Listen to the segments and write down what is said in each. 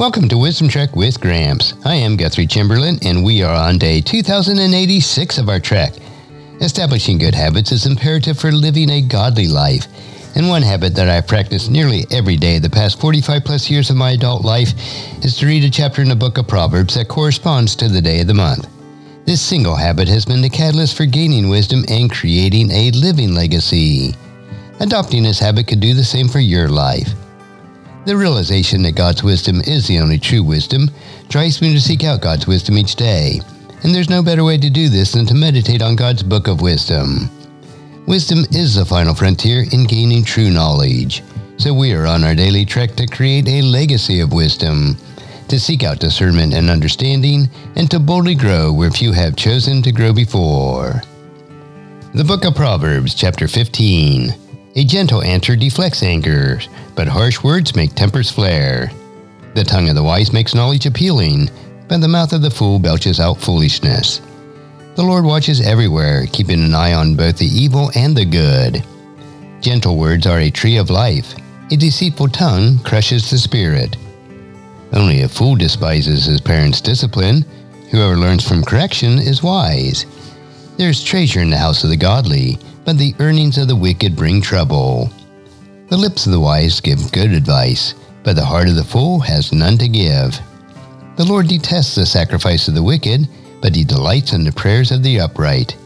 Welcome to Wisdom Trek with Gramps. I am Guthrie Chamberlain, and we are on day 2086 of our trek. Establishing good habits is imperative for living a godly life. And one habit that I've practiced nearly every day the past 45 plus years of my adult life is to read a chapter in the book of Proverbs that corresponds to the day of the month. This single habit has been the catalyst for gaining wisdom and creating a living legacy. Adopting this habit could do the same for your life. The realization that God's wisdom is the only true wisdom drives me to seek out God's wisdom each day, and there's no better way to do this than to meditate on God's book of wisdom. Wisdom is the final frontier in gaining true knowledge, so we are on our daily trek to create a legacy of wisdom, to seek out discernment and understanding, and to boldly grow where few have chosen to grow before. The Book of Proverbs, chapter 15. A gentle answer deflects anger, but harsh words make tempers flare. The tongue of the wise makes knowledge appealing, but the mouth of the fool belches out foolishness. The Lord watches everywhere, keeping an eye on both the evil and the good. Gentle words are a tree of life. A deceitful tongue crushes the spirit. Only a fool despises his parents' discipline. Whoever learns from correction is wise. There is treasure in the house of the godly, but the earnings of the wicked bring trouble. The lips of the wise give good advice, but the heart of the fool has none to give. The Lord detests the sacrifice of the wicked, but he delights in the prayers of the upright.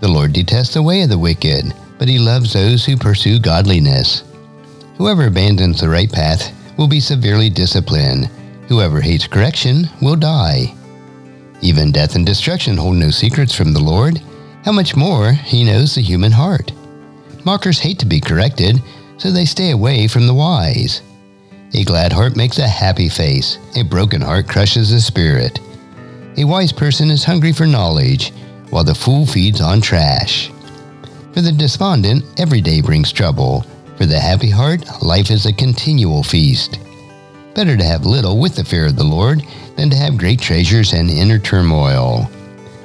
The Lord detests the way of the wicked, but he loves those who pursue godliness. Whoever abandons the right path will be severely disciplined. Whoever hates correction will die. Even death and destruction hold no secrets from the Lord. How much more he knows the human heart. Mockers hate to be corrected, so they stay away from the wise. A glad heart makes a happy face. A broken heart crushes the spirit. A wise person is hungry for knowledge, while the fool feeds on trash. For the despondent, every day brings trouble. For the happy heart, life is a continual feast. Better to have little with the fear of the Lord than to have great treasures and inner turmoil.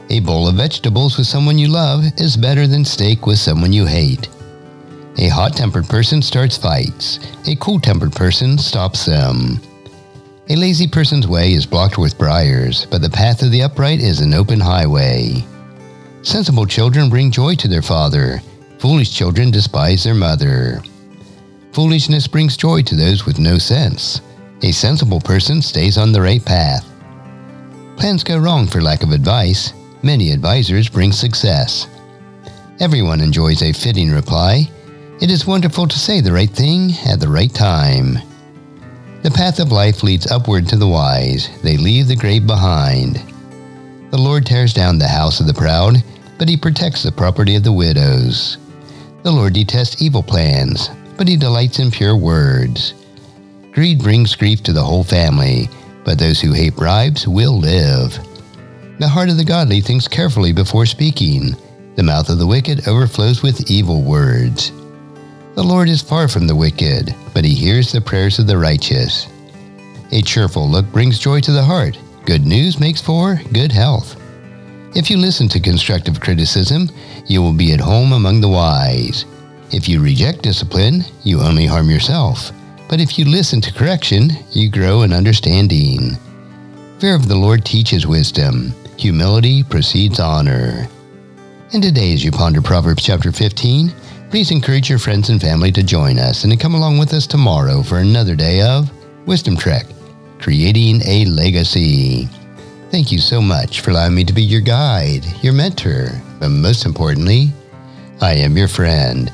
A bowl of vegetables with someone you love is better than steak with someone you hate. A hot tempered person starts fights, a cool tempered person stops them. A lazy person's way is blocked with briars, but the path of the upright is an open highway. Sensible children bring joy to their father, foolish children despise their mother. Foolishness brings joy to those with no sense. A sensible person stays on the right path. Plans go wrong for lack of advice, Many advisors bring success. Everyone enjoys a fitting reply. It is wonderful to say the right thing at the right time. The path of life leads upward to the wise. They leave the grave behind. The Lord tears down the house of the proud, but he protects the property of the widows. The Lord detests evil plans, but he delights in pure words. Greed brings grief to the whole family, but those who hate bribes will live. The heart of the godly thinks carefully before speaking. The mouth of the wicked overflows with evil words. The Lord is far from the wicked, but he hears the prayers of the righteous. A cheerful look brings joy to the heart. Good news makes for good health. If you listen to constructive criticism, you will be at home among the wise. If you reject discipline, you only harm yourself. But if you listen to correction, you grow in understanding. Fear of the Lord teaches wisdom. Humility precedes honor. And today, as you ponder Proverbs chapter 15, please encourage your friends and family to join us and to come along with us tomorrow for another day of Wisdom Trek, creating a legacy. Thank you so much for allowing me to be your guide, your mentor, but most importantly, I am your friend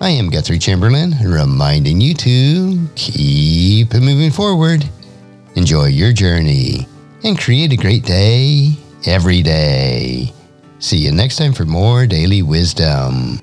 I am Guthrie Chamberlain, reminding you to keep moving forward, enjoy your journey, and create a great day every day. See you next time for more daily wisdom.